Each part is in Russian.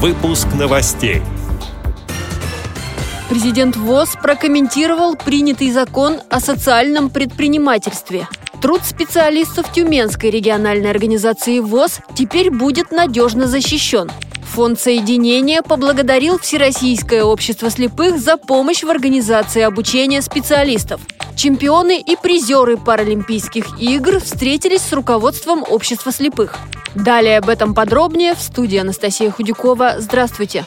Выпуск новостей. Президент ВОЗ прокомментировал принятый закон о социальном предпринимательстве. Труд специалистов Тюменской региональной организации ВОЗ теперь будет надежно защищен. Фонд соединения поблагодарил Всероссийское общество слепых за помощь в организации обучения специалистов. Чемпионы и призеры Паралимпийских игр встретились с руководством общества слепых. Далее об этом подробнее в студии Анастасия Худякова. Здравствуйте!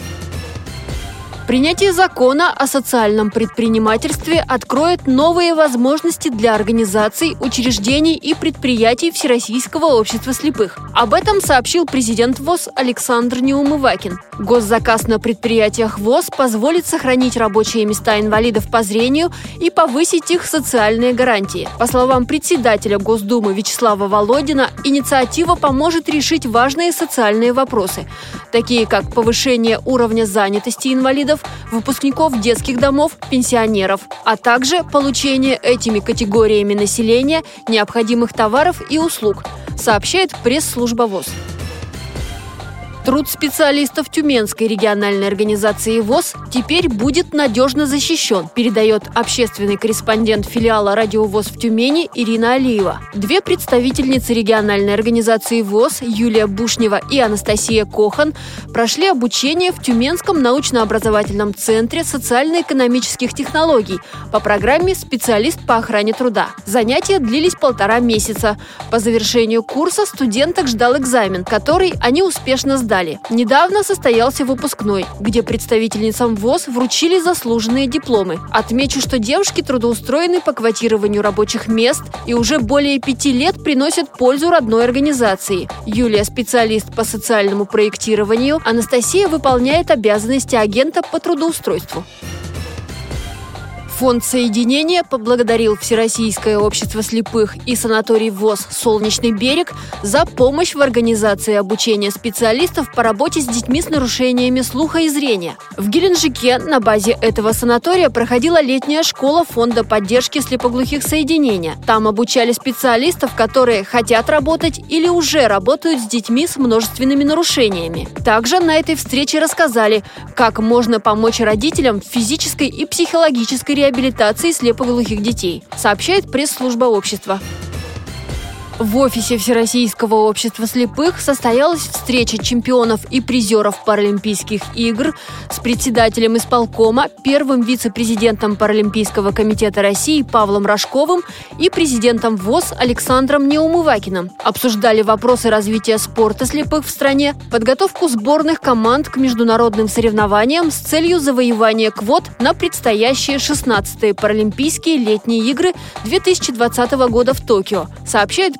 Принятие закона о социальном предпринимательстве откроет новые возможности для организаций, учреждений и предприятий Всероссийского общества слепых. Об этом сообщил президент ВОЗ Александр Неумывакин. Госзаказ на предприятиях ВОЗ позволит сохранить рабочие места инвалидов по зрению и повысить их социальные гарантии. По словам председателя Госдумы Вячеслава Володина, инициатива поможет решить важные социальные вопросы, такие как повышение уровня занятости инвалидов, инвалидов, выпускников детских домов, пенсионеров, а также получение этими категориями населения необходимых товаров и услуг, сообщает пресс-служба ВОЗ. Труд специалистов Тюменской региональной организации ВОЗ теперь будет надежно защищен, передает общественный корреспондент филиала «Радио ВОЗ» в Тюмени Ирина Алиева. Две представительницы региональной организации ВОЗ Юлия Бушнева и Анастасия Кохан прошли обучение в Тюменском научно-образовательном центре социально-экономических технологий по программе «Специалист по охране труда». Занятия длились полтора месяца. По завершению курса студенток ждал экзамен, который они успешно сдали сдали. Недавно состоялся выпускной, где представительницам ВОЗ вручили заслуженные дипломы. Отмечу, что девушки трудоустроены по квотированию рабочих мест и уже более пяти лет приносят пользу родной организации. Юлия – специалист по социальному проектированию, Анастасия выполняет обязанности агента по трудоустройству. Фонд соединения поблагодарил Всероссийское общество слепых и санаторий ВОЗ «Солнечный берег» за помощь в организации обучения специалистов по работе с детьми с нарушениями слуха и зрения. В Геленджике на базе этого санатория проходила летняя школа Фонда поддержки слепоглухих соединения. Там обучали специалистов, которые хотят работать или уже работают с детьми с множественными нарушениями. Также на этой встрече рассказали, как можно помочь родителям в физической и психологической реабилитации реабилитации слепоглухих детей, сообщает пресс-служба общества. В офисе Всероссийского общества слепых состоялась встреча чемпионов и призеров Паралимпийских игр с председателем исполкома, первым вице-президентом Паралимпийского комитета России Павлом Рожковым и президентом ВОЗ Александром Неумывакиным. Обсуждали вопросы развития спорта слепых в стране, подготовку сборных команд к международным соревнованиям с целью завоевания квот на предстоящие 16-е Паралимпийские летние игры 2020 года в Токио, сообщает